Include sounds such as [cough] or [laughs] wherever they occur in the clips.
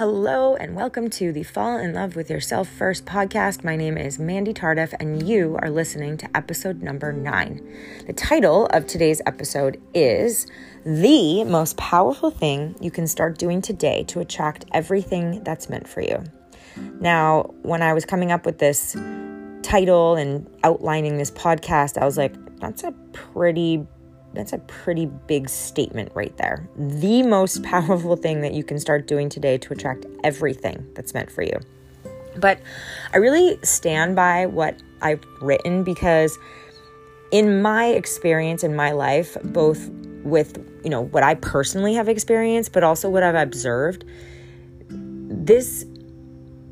Hello, and welcome to the Fall in Love with Yourself First podcast. My name is Mandy Tardif, and you are listening to episode number nine. The title of today's episode is The Most Powerful Thing You Can Start Doing Today to Attract Everything That's Meant for You. Now, when I was coming up with this title and outlining this podcast, I was like, that's a pretty that's a pretty big statement right there. The most [laughs] powerful thing that you can start doing today to attract everything that's meant for you. But I really stand by what I've written because in my experience in my life, both with, you know, what I personally have experienced, but also what I've observed, this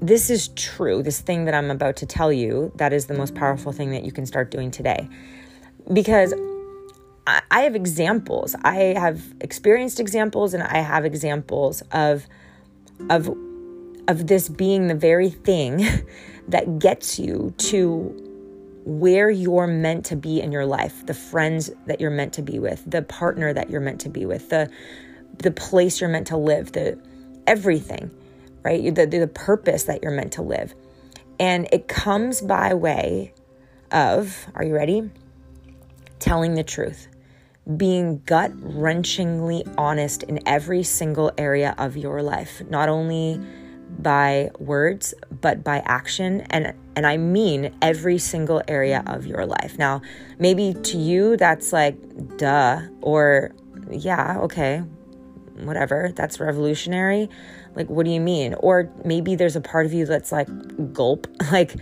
this is true. This thing that I'm about to tell you, that is the most powerful thing that you can start doing today. Because I have examples. I have experienced examples and I have examples of of of this being the very thing [laughs] that gets you to where you're meant to be in your life, the friends that you're meant to be with, the partner that you're meant to be with, the the place you're meant to live, the everything, right? The the purpose that you're meant to live. And it comes by way of, are you ready? Telling the truth being gut wrenchingly honest in every single area of your life, not only by words but by action and and I mean every single area of your life. Now, maybe to you that's like duh or yeah, okay. Whatever. That's revolutionary. Like what do you mean? Or maybe there's a part of you that's like gulp, [laughs] like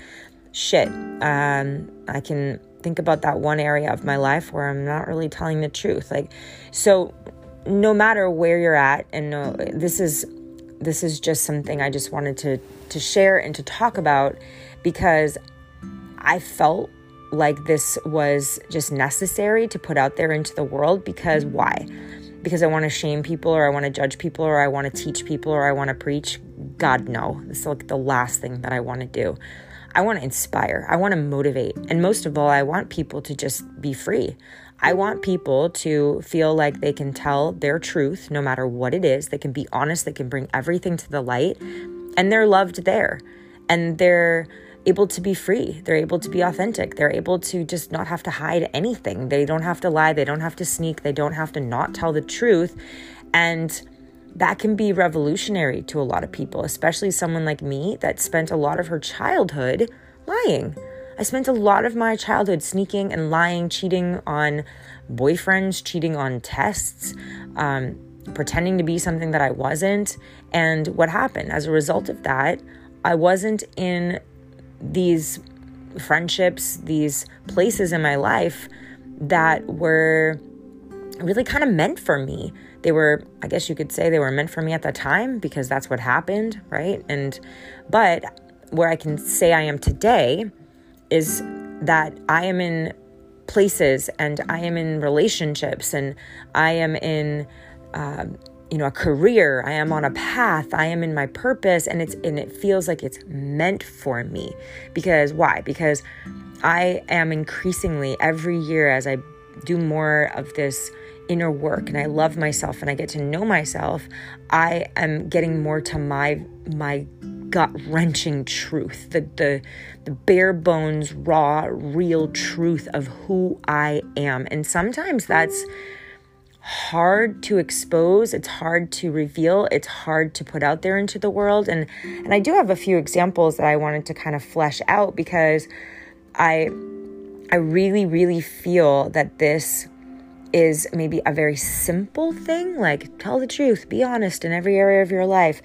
shit. Um I can think about that one area of my life where I'm not really telling the truth. Like, so no matter where you're at, and no, this is this is just something I just wanted to to share and to talk about because I felt like this was just necessary to put out there into the world because why? Because I want to shame people or I want to judge people or I want to teach people or I want to preach. God, no. This is like the last thing that I want to do. I want to inspire, I want to motivate, and most of all, I want people to just be free. I want people to feel like they can tell their truth no matter what it is. They can be honest, they can bring everything to the light, and they're loved there. And they're able to be free. They're able to be authentic. They're able to just not have to hide anything. They don't have to lie. They don't have to sneak. They don't have to not tell the truth. And that can be revolutionary to a lot of people, especially someone like me that spent a lot of her childhood lying. I spent a lot of my childhood sneaking and lying, cheating on boyfriends, cheating on tests, um, pretending to be something that I wasn't. And what happened? As a result of that, I wasn't in these friendships, these places in my life that were really kind of meant for me. They were, I guess you could say, they were meant for me at the time because that's what happened, right? And, but where I can say I am today is that I am in places and I am in relationships and I am in, uh, you know, a career. I am on a path. I am in my purpose, and it's and it feels like it's meant for me. Because why? Because I am increasingly every year as I do more of this inner work and I love myself and I get to know myself, I am getting more to my my gut wrenching truth, the the the bare bones, raw, real truth of who I am. And sometimes that's hard to expose, it's hard to reveal, it's hard to put out there into the world. And and I do have a few examples that I wanted to kind of flesh out because I I really, really feel that this is maybe a very simple thing, like tell the truth, be honest in every area of your life.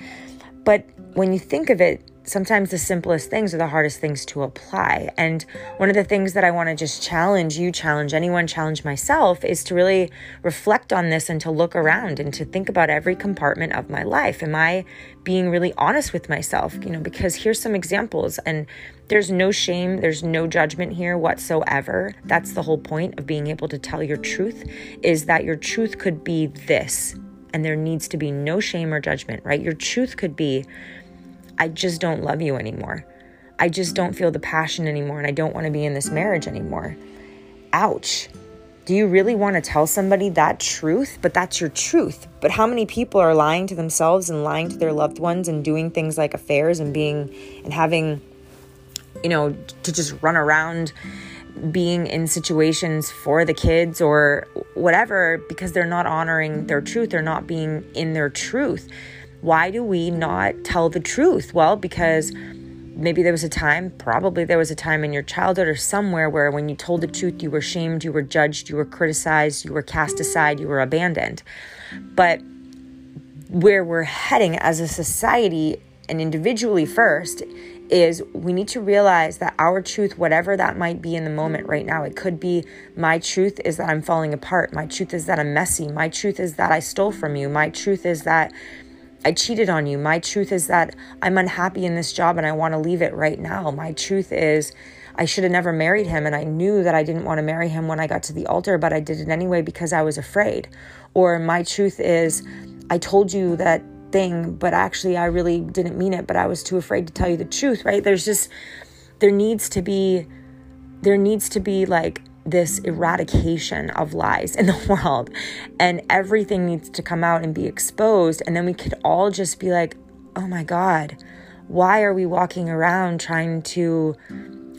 But when you think of it, sometimes the simplest things are the hardest things to apply. And one of the things that I want to just challenge you, challenge anyone, challenge myself is to really reflect on this and to look around and to think about every compartment of my life. Am I being really honest with myself? You know, because here's some examples and there's no shame, there's no judgment here whatsoever. That's the whole point of being able to tell your truth is that your truth could be this and there needs to be no shame or judgment, right? Your truth could be I just don't love you anymore. I just don't feel the passion anymore and I don't want to be in this marriage anymore. Ouch. Do you really want to tell somebody that truth? But that's your truth. But how many people are lying to themselves and lying to their loved ones and doing things like affairs and being and having, you know, to just run around being in situations for the kids or whatever because they're not honoring their truth, they're not being in their truth. Why do we not tell the truth? Well, because maybe there was a time, probably there was a time in your childhood or somewhere where when you told the truth, you were shamed, you were judged, you were criticized, you were cast aside, you were abandoned. But where we're heading as a society and individually first is we need to realize that our truth, whatever that might be in the moment right now, it could be my truth is that I'm falling apart. My truth is that I'm messy. My truth is that I stole from you. My truth is that I cheated on you. My truth is that I'm unhappy in this job and I want to leave it right now. My truth is I should have never married him and I knew that I didn't want to marry him when I got to the altar, but I did it anyway because I was afraid. Or my truth is I told you that thing, but actually I really didn't mean it, but I was too afraid to tell you the truth, right? There's just there needs to be there needs to be like this eradication of lies in the [laughs] world. And everything needs to come out and be exposed. And then we could all just be like oh my god why are we walking around trying to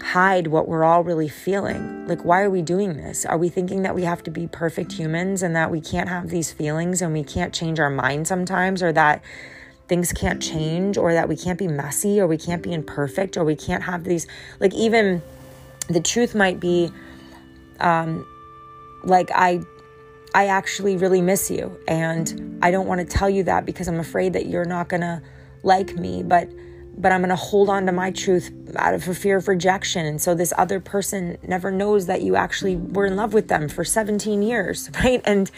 hide what we're all really feeling? Like why are we doing this? Are we thinking that we have to be perfect humans and that we can't have these feelings and we can't change our mind sometimes or that things can't change or that we can't be messy or we can't be imperfect or we can't have these like even the truth might be um, like I I actually really miss you. And I don't want to tell you that because I'm afraid that you're not going to like me but but I'm going to hold on to my truth out of fear of rejection. And so this other person never knows that you actually were in love with them for 17 years [laughs] right? And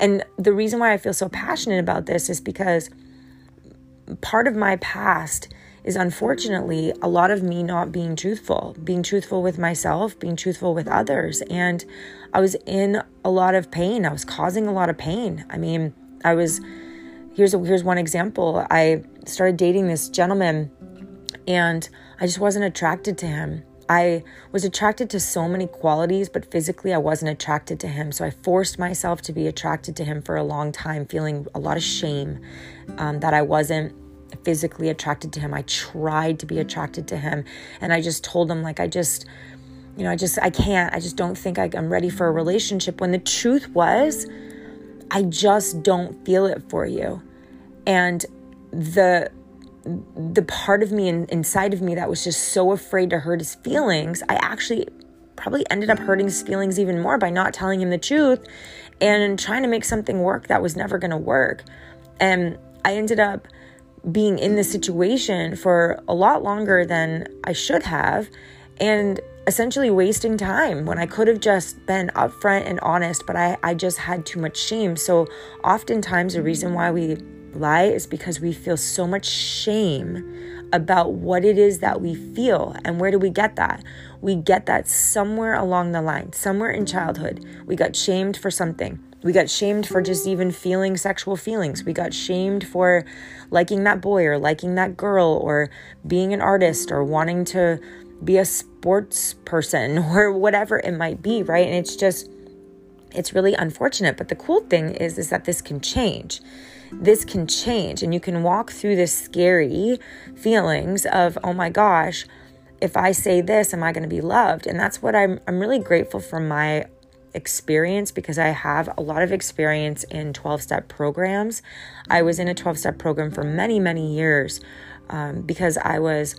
and the reason why I feel so passionate about this is because part of my past is unfortunately a lot of me not being truthful, being truthful with myself, being truthful with others. And I was in a lot of pain. I was causing a lot of pain. I mean, I was here's a, here's one example. I started dating this gentleman and I just wasn't attracted to him. I was attracted to so many qualities, but physically I wasn't attracted to him. So I forced myself to be attracted to him for a long time, feeling a lot of shame um, that I wasn't physically attracted to him. I tried to be attracted to him. And I just told him, like, I just, you know, I just, I can't, I just don't think I'm ready for a relationship. When the truth was, I just don't feel it for you. And the, the part of me in, inside of me that was just so afraid to hurt his feelings, I actually probably ended up hurting his feelings even more by not telling him the truth and trying to make something work that was never going to work. And I ended up being in this situation for a lot longer than I should have and essentially wasting time when I could have just been upfront and honest, but I, I just had too much shame. So, oftentimes, the reason why we lie is because we feel so much shame about what it is that we feel. And where do we get that? We get that somewhere along the line, somewhere in childhood. We got shamed for something. We got shamed for just even feeling sexual feelings. We got shamed for liking that boy or liking that girl or being an artist or wanting to be a sports person [laughs] or whatever it might be, right? And it's just it's really unfortunate, but the cool thing is is that this can change. This can change and you can walk through this scary feelings of, "Oh my gosh, if I say this, am I going to be loved?" And that's what I'm I'm really grateful for my experience because I have a lot of experience in 12 step programs. I was in a 12 step program for many, many years um, because I was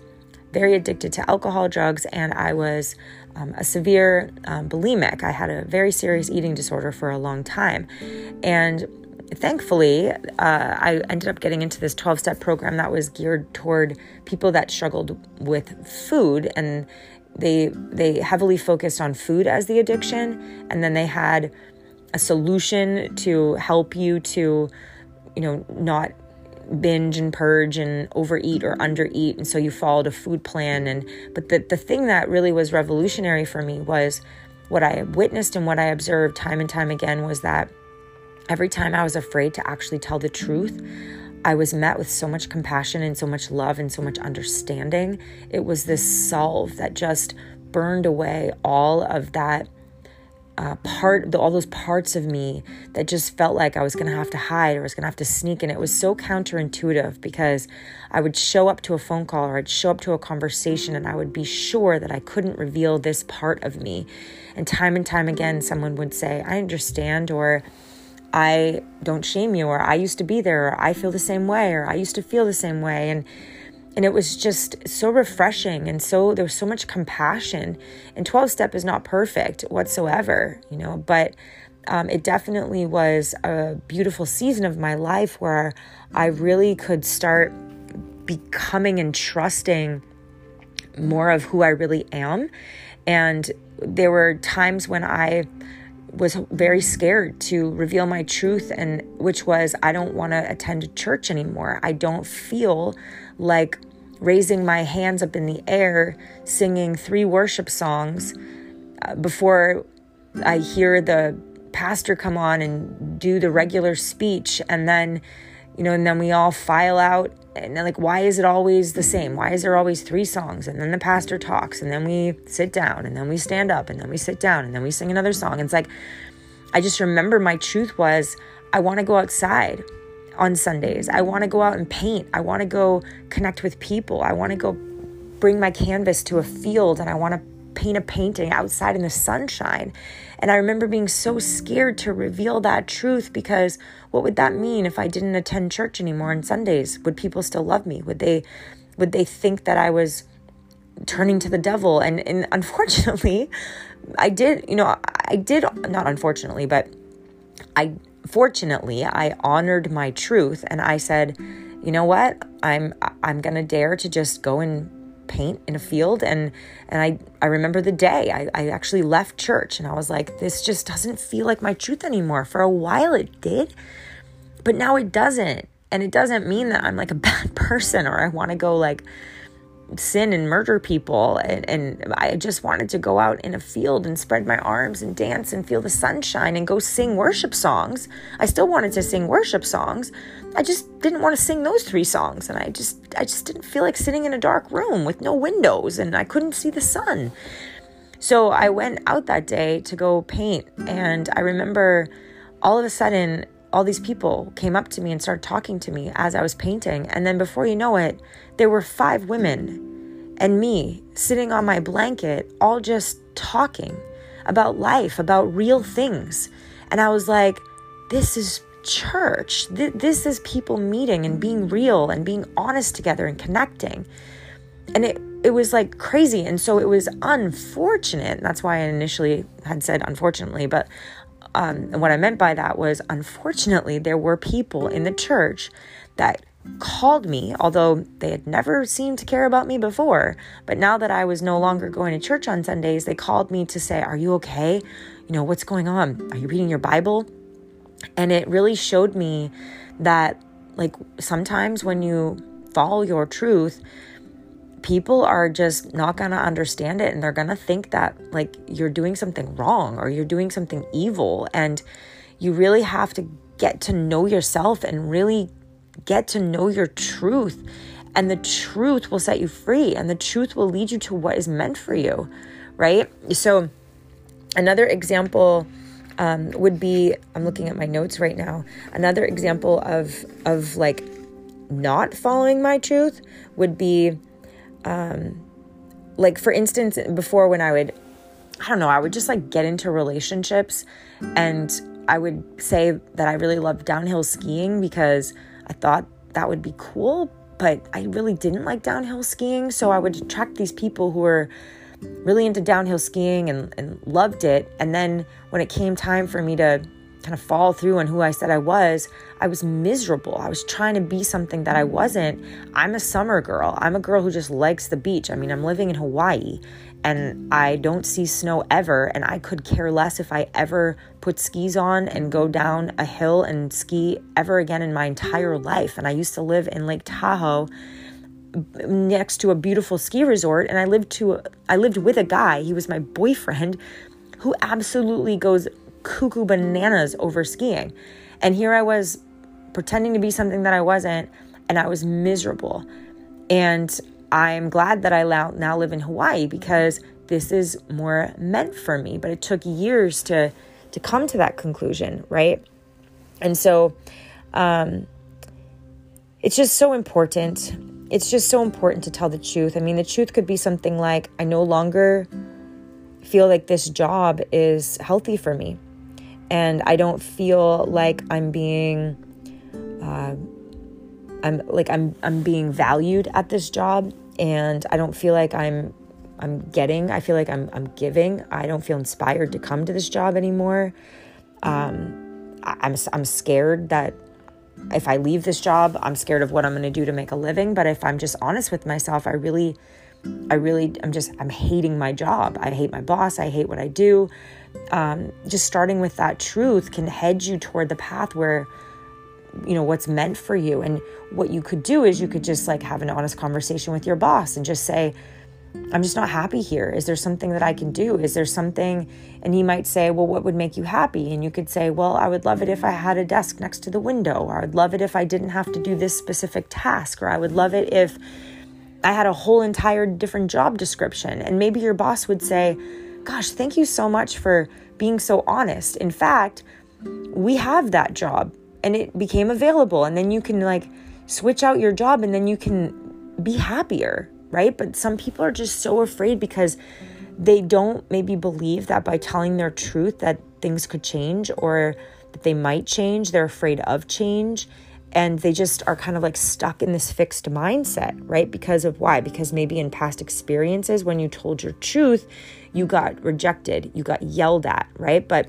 very addicted to alcohol, drugs, and I was um, a severe um, bulimic. I had a very serious eating disorder for a long time. And thankfully, uh, I ended up getting into this 12 step program that was geared toward people that struggled with food and they they heavily focused on food as the addiction and then they had a solution to help you to you know not binge and purge and overeat or undereat and so you followed a food plan. And but the, the thing that really was revolutionary for me was what i witnessed and what i observed time and time again was that every time i was afraid to actually tell the truth I was met with so much compassion and so much love and so much understanding. It was this solve that just burned away all of that uh, part, all those parts of me that just felt like I was going to have to hide or I was going to have to sneak. And it was so counterintuitive because I would show up to a phone call or I'd show up to a conversation and I would be sure that I couldn't reveal this part of me. And time and time again, someone would say, I understand, or I don't shame you, or I used to be there, or I feel the same way, or I used to feel the same way. And and it was just so refreshing and so there was so much compassion and 12 step is not perfect whatsoever you know but um, it definitely was a beautiful season of my life where i really could start becoming and trusting more of who i really am and there were times when i was very scared to reveal my truth and which was I don't want to attend church anymore. I don't feel like raising my hands up in the air singing three worship songs uh, before I hear the pastor come on and do the regular speech and then you know and then we all file out and like why is it always the same? Why is there always three songs? And then the pastor talks and then we sit down and then we stand up and then we sit down and then we sing another song. And it's like i just remember my truth was i want to go outside on sundays. I want to go out and paint. I want to go connect with people. I want to go bring my canvas to a field and i want to paint a painting outside in the sunshine. And I remember being so scared to reveal that truth because what would that mean if I didn't attend church anymore on Sundays? Would people still love me? Would they would they think that I was turning to the devil? And and [laughs] unfortunately, I did, you know, I did not unfortunately, but I fortunately I honored my truth and I said, you know what? I'm I'm going to dare to just go and paint in a field and and I I remember the day I, I actually left church and I was like this just doesn't feel like my truth anymore. For a while it did but now it doesn't and it doesn't mean that I'm like a [laughs] bad person or I want to go like sin and murder people and, and I just wanted to go out in a field and spread my arms and dance and feel the sunshine and go sing worship songs. I still wanted to sing worship songs. I just didn't want to sing those three songs and I just I just didn't feel like sitting in a dark room with no windows and I couldn't see the sun. So I went out that day to go paint and I remember all of a sudden all these people came up to me and started talking to me as I was painting. And then before you know it, there were five women and me sitting on my blanket, all just talking about life, about real things. And I was like, this is church. This is people meeting and being real and being honest together and connecting. And it, it was like crazy. And so it was unfortunate. That's why I initially had said unfortunately, but um, and what I meant by that was, unfortunately, there were people in the church that called me, although they had never seemed to care about me before. But now that I was no longer going to church on Sundays, they called me to say, Are you okay? You know, what's going on? Are you reading your Bible? And it really showed me that, like, sometimes when you follow your truth, people are just not going to understand it and they're going to think that like you're doing something wrong or you're doing something evil and you really have to get to know yourself and really get to know your truth and the truth will set you free and the truth will lead you to what is meant for you right? So another example um, would be i'm looking at my notes right now another example of of like not following my truth would be um, like for instance, before when I would, I don't know, I would just like get into relationships and I would say that I really loved downhill skiing because I thought that would be cool, but I really didn't like downhill skiing. So I would attract these people who were really into downhill skiing and, and loved it. And then when it came time for me to kind of fall through on who I said I was, I was miserable. I was trying to be something that I wasn't. I'm a summer girl. I'm a girl who just likes the beach. I mean, I'm living in Hawaii and I don't see snow ever, and I could care less if I ever put skis on and go down a hill and ski ever again in my entire life. And I used to live in Lake Tahoe next to a beautiful ski resort and I lived to I lived with a guy, he was my boyfriend who absolutely goes cuckoo bananas over skiing. And here I was pretending to be something that I wasn't, and I was miserable. And I'm glad that I now live in Hawaii because this is more meant for me. But it took years to to come to that conclusion, right? And so um it's just so important. It's just so important to tell the truth. I mean, the truth could be something like I no longer feel like this job is healthy for me. And I don't feel like I'm being uh, I'm like I'm I'm being valued at this job and I don't feel like I'm I'm getting. I feel like I'm I'm giving. I don't feel inspired to come to this job anymore. Um, I, I'm I'm scared that if I leave this job, I'm scared of what I'm going to do to make a living. But if I'm just honest with myself, I really, I really, I'm just, I'm hating my job. I hate my boss. I hate what I do. Um, just starting with that truth can head you toward the path where you know what's meant for you and what you could do is you could just like have an honest conversation with your boss and just say i'm just not happy here is there something that i can do is there something and he might say well what would make you happy and you could say well i would love it if i had a desk next to the window or i'd love it if i didn't have to do this specific task or i would love it if i had a whole entire different job description. And maybe your boss would say gosh thank you so much for being so honest. In fact we have that job and it became available. And then you can like switch out your job and then you can be happier right? But some people are just so afraid because they don't maybe believe that by telling their truth that things could change or that they might change. They're afraid of change and they just are kind of like stuck in this fixed mindset right because of why because maybe in past experiences when you told your truth you got rejected you got yelled at right but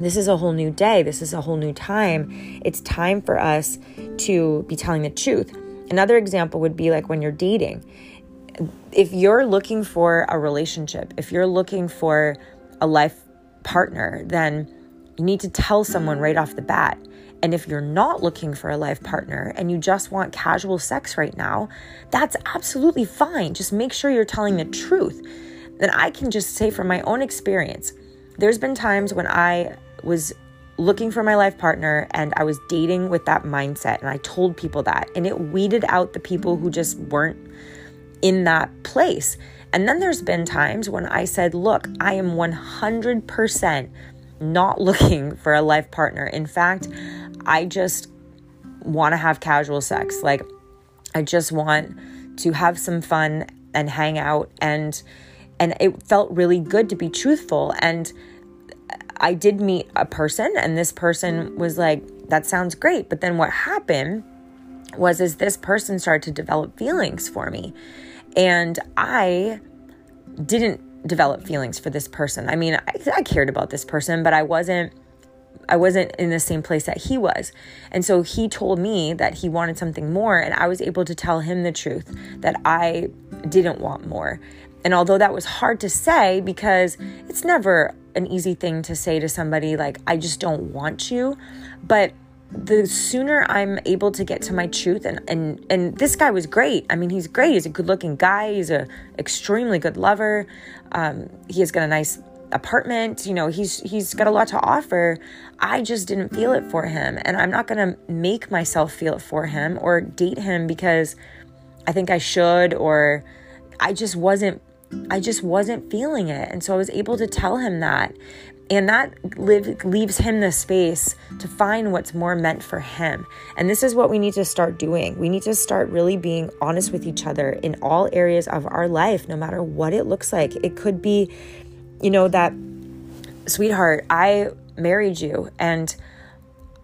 this is a whole new day. This is a whole new time. It's time for us to be telling the truth. Another example would be like when you're dating. If you're looking for a relationship, if you're looking for a life partner, then you need to tell someone right off the bat. And if you're not looking for a life partner and you just want casual sex right now, that's absolutely fine. Just make sure you're telling the truth. Then I can just say from my own experience, there's been times when I was looking for my life partner and I was dating with that mindset and I told people that and it weeded out the people who just weren't in that place. And then there's been times when I said, "Look, I am 100% not looking for a life partner. In fact, I just want to have casual sex. Like I just want to have some fun and hang out and and it felt really good to be truthful and I did meet a person, and this person was like, that sounds great. But then what happened was is this person started to develop feelings for me. And I didn't develop feelings for this person. I mean, I, I cared about this person, but I wasn't I wasn't in the same place that he was. And so he told me that he wanted something more, and I was able to tell him the truth that I didn't want more. And although that was hard to say because it's never an easy thing to say to somebody like I just don't want you, but the sooner I'm able to get to my truth and and and this guy was great. I mean, he's great. He's a good-looking guy. He's a extremely good lover. Um, he has got a nice apartment. You know, he's he's got a lot to offer. I just didn't feel it for him, and I'm not gonna make myself feel it for him or date him because I think I should or I just wasn't I just wasn't feeling it. And so I was able to tell him that. And that live, leaves him the space to find what's more meant for him. And this is what we need to start doing. We need to start really being honest with each other in all areas of our life, no matter what it looks like. It could be, you know, that, sweetheart, I married you. And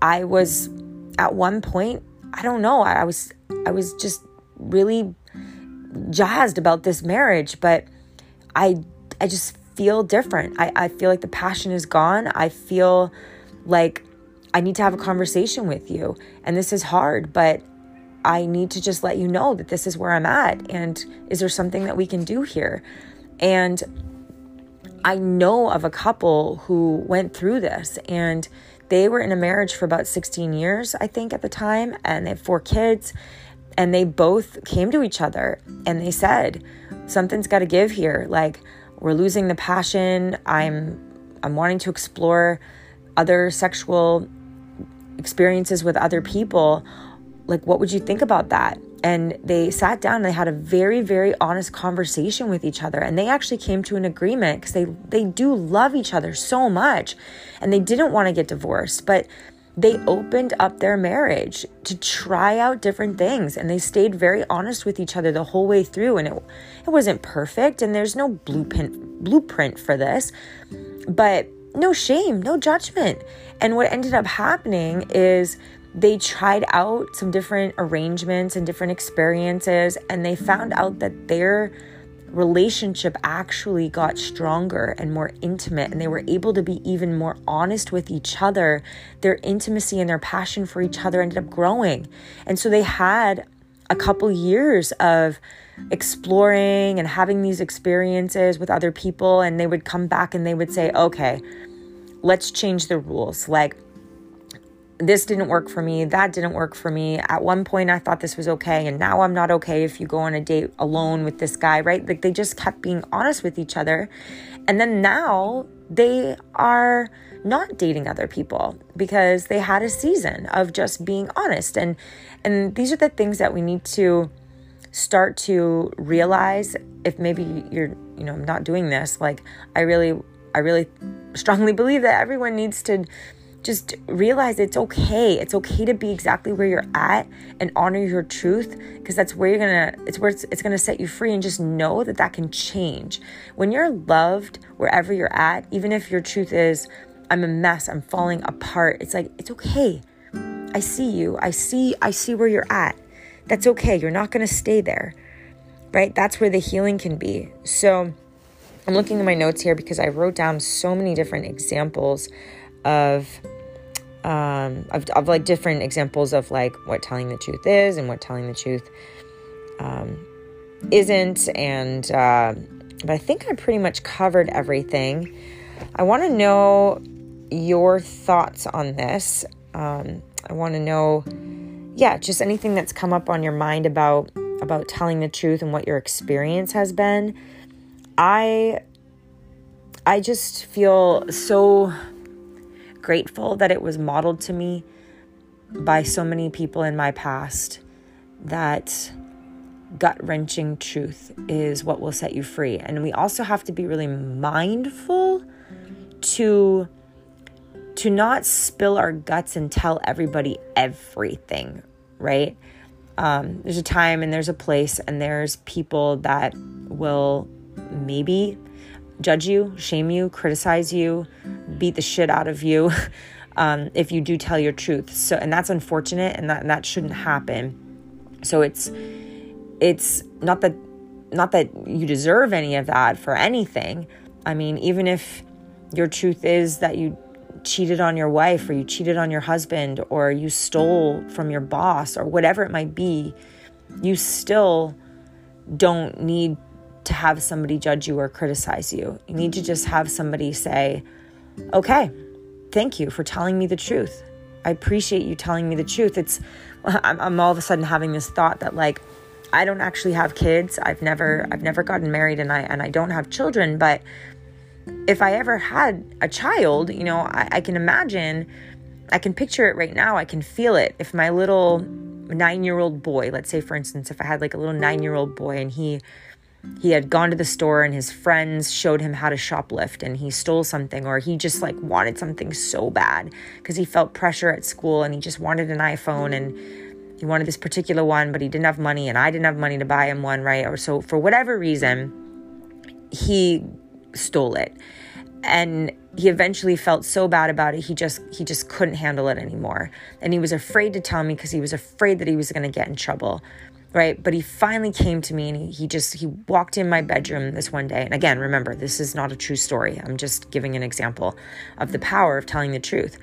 I was at one point, I don't know, I was, I was just really jazzed about this marriage, but I I just feel different. I, I feel like the passion is gone. I feel like I need to have a conversation with you. And this is hard, but I need to just let you know that this is where I'm at. And is there something that we can do here? And I know of a couple who went through this and they were in a marriage for about 16 years, I think, at the time, and they have four kids. And they both came to each other and they said, something's got to give here. Like we're losing the passion. I'm I'm wanting to explore other sexual experiences with other people. Like what would you think about that? and they sat down and they had a very very honest conversation with each other and they actually came to an agreement because they they do love each other so much and they didn't want to get divorced but they opened up their marriage to try out different things and they stayed very honest with each other the whole way through and it it wasn't perfect and there's no blueprint blueprint for this but no shame no judgment. And what ended up happening is they tried out some different arrangements and different experiences, and they found out that their relationship actually got stronger and more intimate, and they were able to be even more honest with each other. Their intimacy and their passion for each other ended up growing. And so they had a couple years of exploring and having these experiences with other people, and they would come back and they would say, okay, let's change the rules. Like, this didn't work for me, that didn't work for me. At one point, I thought this was okay, and now I'm not okay if you go on a date alone with this guy, right? Like they just kept being honest with each other. And then now they are not dating other people because they had a season of just being honest. And and these are the things that we need to start to realize if maybe you're, you know, not doing this. Like I really I really strongly believe that everyone needs to just realize it's okay. It's okay to be exactly where you're at and honor your truth because that's where you're going to it's where it's, it's going to set you free and just know that that can change. When you're loved wherever you're at, even if your truth is I'm a mess, I'm falling apart. It's like it's okay. I see you. I see I see where you're at. That's okay. You're not going to stay there. Right? That's where the healing can be. So I'm looking at my notes here because I wrote down so many different examples of um, of, of like different examples of like what telling the truth is and what telling the truth um, isn't. And uh, but I think I pretty much covered everything. I want to know your thoughts on this. Um, I want to know, yeah, just anything that's come up on your mind about about telling the truth and what your experience has been. I I just feel so grateful that it was modeled to me by so many people in my past that gut wrenching truth is what will set you free. And we also have to be really mindful to to not spill our guts and tell everybody everything, right? Um, there's a time and there's a place and there's people that will maybe judge you, shame you, criticize you, beat the shit out of you [laughs] um, if you do tell your truth. So, and that's unfortunate, and that and that shouldn't happen. So it's it's not that not that you deserve any of that for anything. I mean, even if your truth is that you cheated on your wife or you cheated on your husband or you stole from your boss or whatever it might be, you still don't need to have somebody judge you or criticize you. You need to just have somebody say, okay, thank you for telling me the truth. I appreciate you telling me the truth. It's, [laughs] I'm, I'm all of a sudden having this thought that like, I don't actually have kids. I've never, I've never gotten married and I, and I don't have children, but if I ever had a child, you know, I, I can imagine, I can picture it right now. I can feel it. If my little nine year old boy, let's say, for instance, if I had like a little nine year old boy and he he had gone to the store and his friends showed him how to shoplift and he stole something or he just like wanted something so bad because he felt pressure at school and he just wanted an iPhone and he wanted this particular one but he didn't have money and I didn't have money to buy him one right? Or so for whatever reason he stole it. And he eventually felt so bad about it he just he just couldn't handle it anymore. And he was afraid to tell me because he was afraid that he was going to get in trouble right? But he finally came to me and he, just he walked in my bedroom this one day. And again, remember, this is not a true story. I'm just giving an example of the power of telling the truth.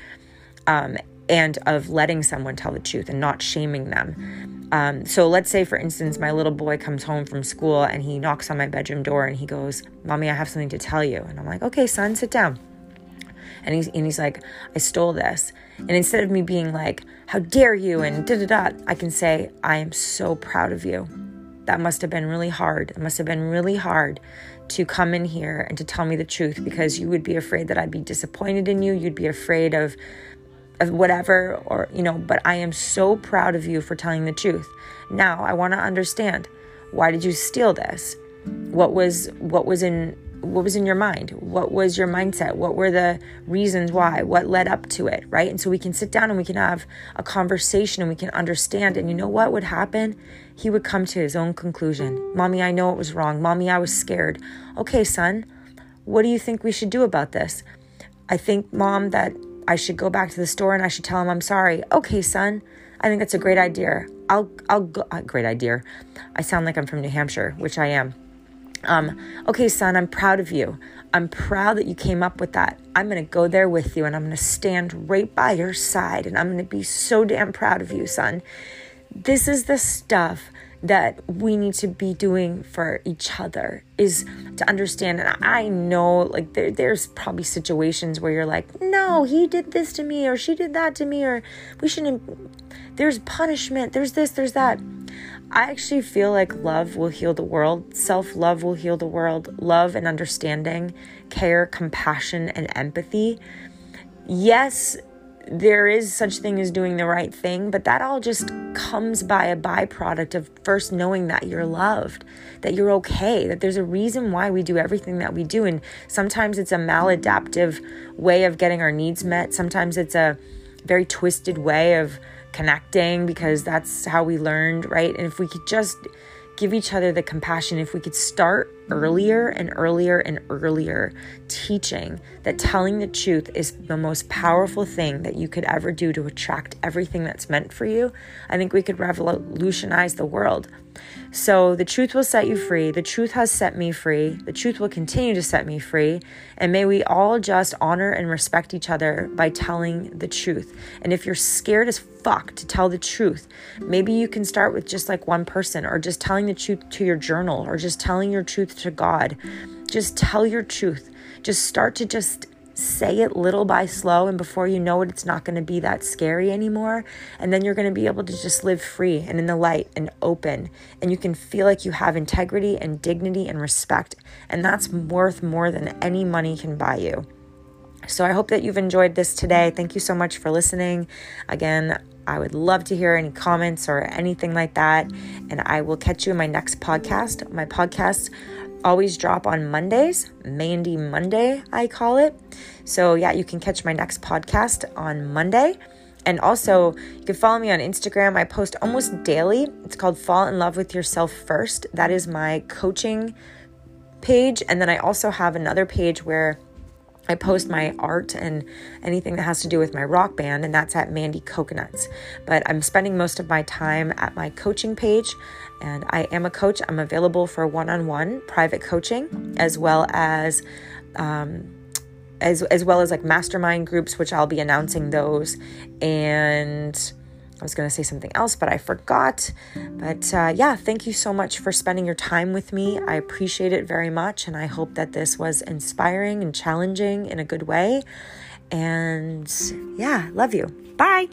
Um, and of letting someone tell the truth and not shaming them. Um, so let's say, for instance, my little boy comes home from school and he knocks on my bedroom door and he goes, Mommy, I have something to tell you. And I'm like, Okay, son, sit down. And he's, and he's like, I stole this. And instead of me being like, how dare you, and da da da, I can say, I am so proud of you. That must have been really hard. It must have been really hard to come in here and to tell me the truth because you would be afraid that I'd be disappointed in you. You'd be afraid of whatever or you know but i am so proud of you for telling the truth now i want to understand why did you steal this what was what was in what was in your mind what was your mindset what were the reasons why what led up to it right and so we can sit down and we can have a conversation and we can understand and you know what would happen he would come to his own conclusion mommy i know it was wrong mommy i was scared okay son what do you think we should do about this i think mom that I should go back to the store and I should tell him I'm sorry. Okay, son. I think that's a great idea. I'll I'll go uh, great idea. I sound like I'm from New Hampshire, which I am. Um, okay, son, I'm proud of you. I'm proud that you came up with that. I'm going to go there with you and I'm going to stand right by your side and I'm going to be so damn proud of you, son. This is the stuff that we need to be doing for each other is to understand and i know like there, there's probably situations where you're like no he did this to me or she did that to me or we shouldn't there's punishment there's this there's that i actually feel like love will heal the world self-love will heal the world love and understanding care compassion and empathy yes there is such thing as doing the right thing, but that all just comes by a byproduct of first knowing that you're loved, that you're okay, that there's a reason why we do everything that we do. And sometimes it's a maladaptive way of getting our needs met. Sometimes it's a very twisted way of connecting because that's how we learned, right? And if we could just give each other the compassion if we could start earlier and earlier and earlier teaching that telling the truth is the most powerful thing that you could ever do to attract everything that's meant for you, I think we could revolutionize the world. So, the truth will set you free. The truth has set me free. The truth will continue to set me free. And may we all just honor and respect each other by telling the truth. And if you're scared as fuck to tell the truth, maybe you can start with just like one person or just telling the truth to your journal or just telling your to God. Just tell your truth. Just start to just say it little by slow and before you know it it's not going to be that scary anymore and then you're going to be able to just live free and in the light and open and you can feel like you have integrity and dignity and respect and that's worth more than any money can buy you so i hope that you've enjoyed this today thank you so much for listening again I would love to hear any comments or anything like that. And I will catch you in my next podcast. My podcasts always drop on Mondays, Mandy Monday, I call it. So, yeah, you can catch my next podcast on Monday. And also, you can follow me on Instagram. I post almost daily. It's called Fall in Love with Yourself First. That is my coaching page. And then I also have another page where I post my art and anything that has to do with my rock band, and that's at Mandy Coconuts. But I'm spending most of my time at my coaching page, and I am a coach. I'm available for one on one private coaching as well as. Um, as, as well as like mastermind groups, which I'll be announcing those, and I was going to say something else, but I forgot. But uh, yeah, thank you so much for spending your time with me. I appreciate it very much. And I hope that this was inspiring and challenging in a good way. And yeah, love you. Bye.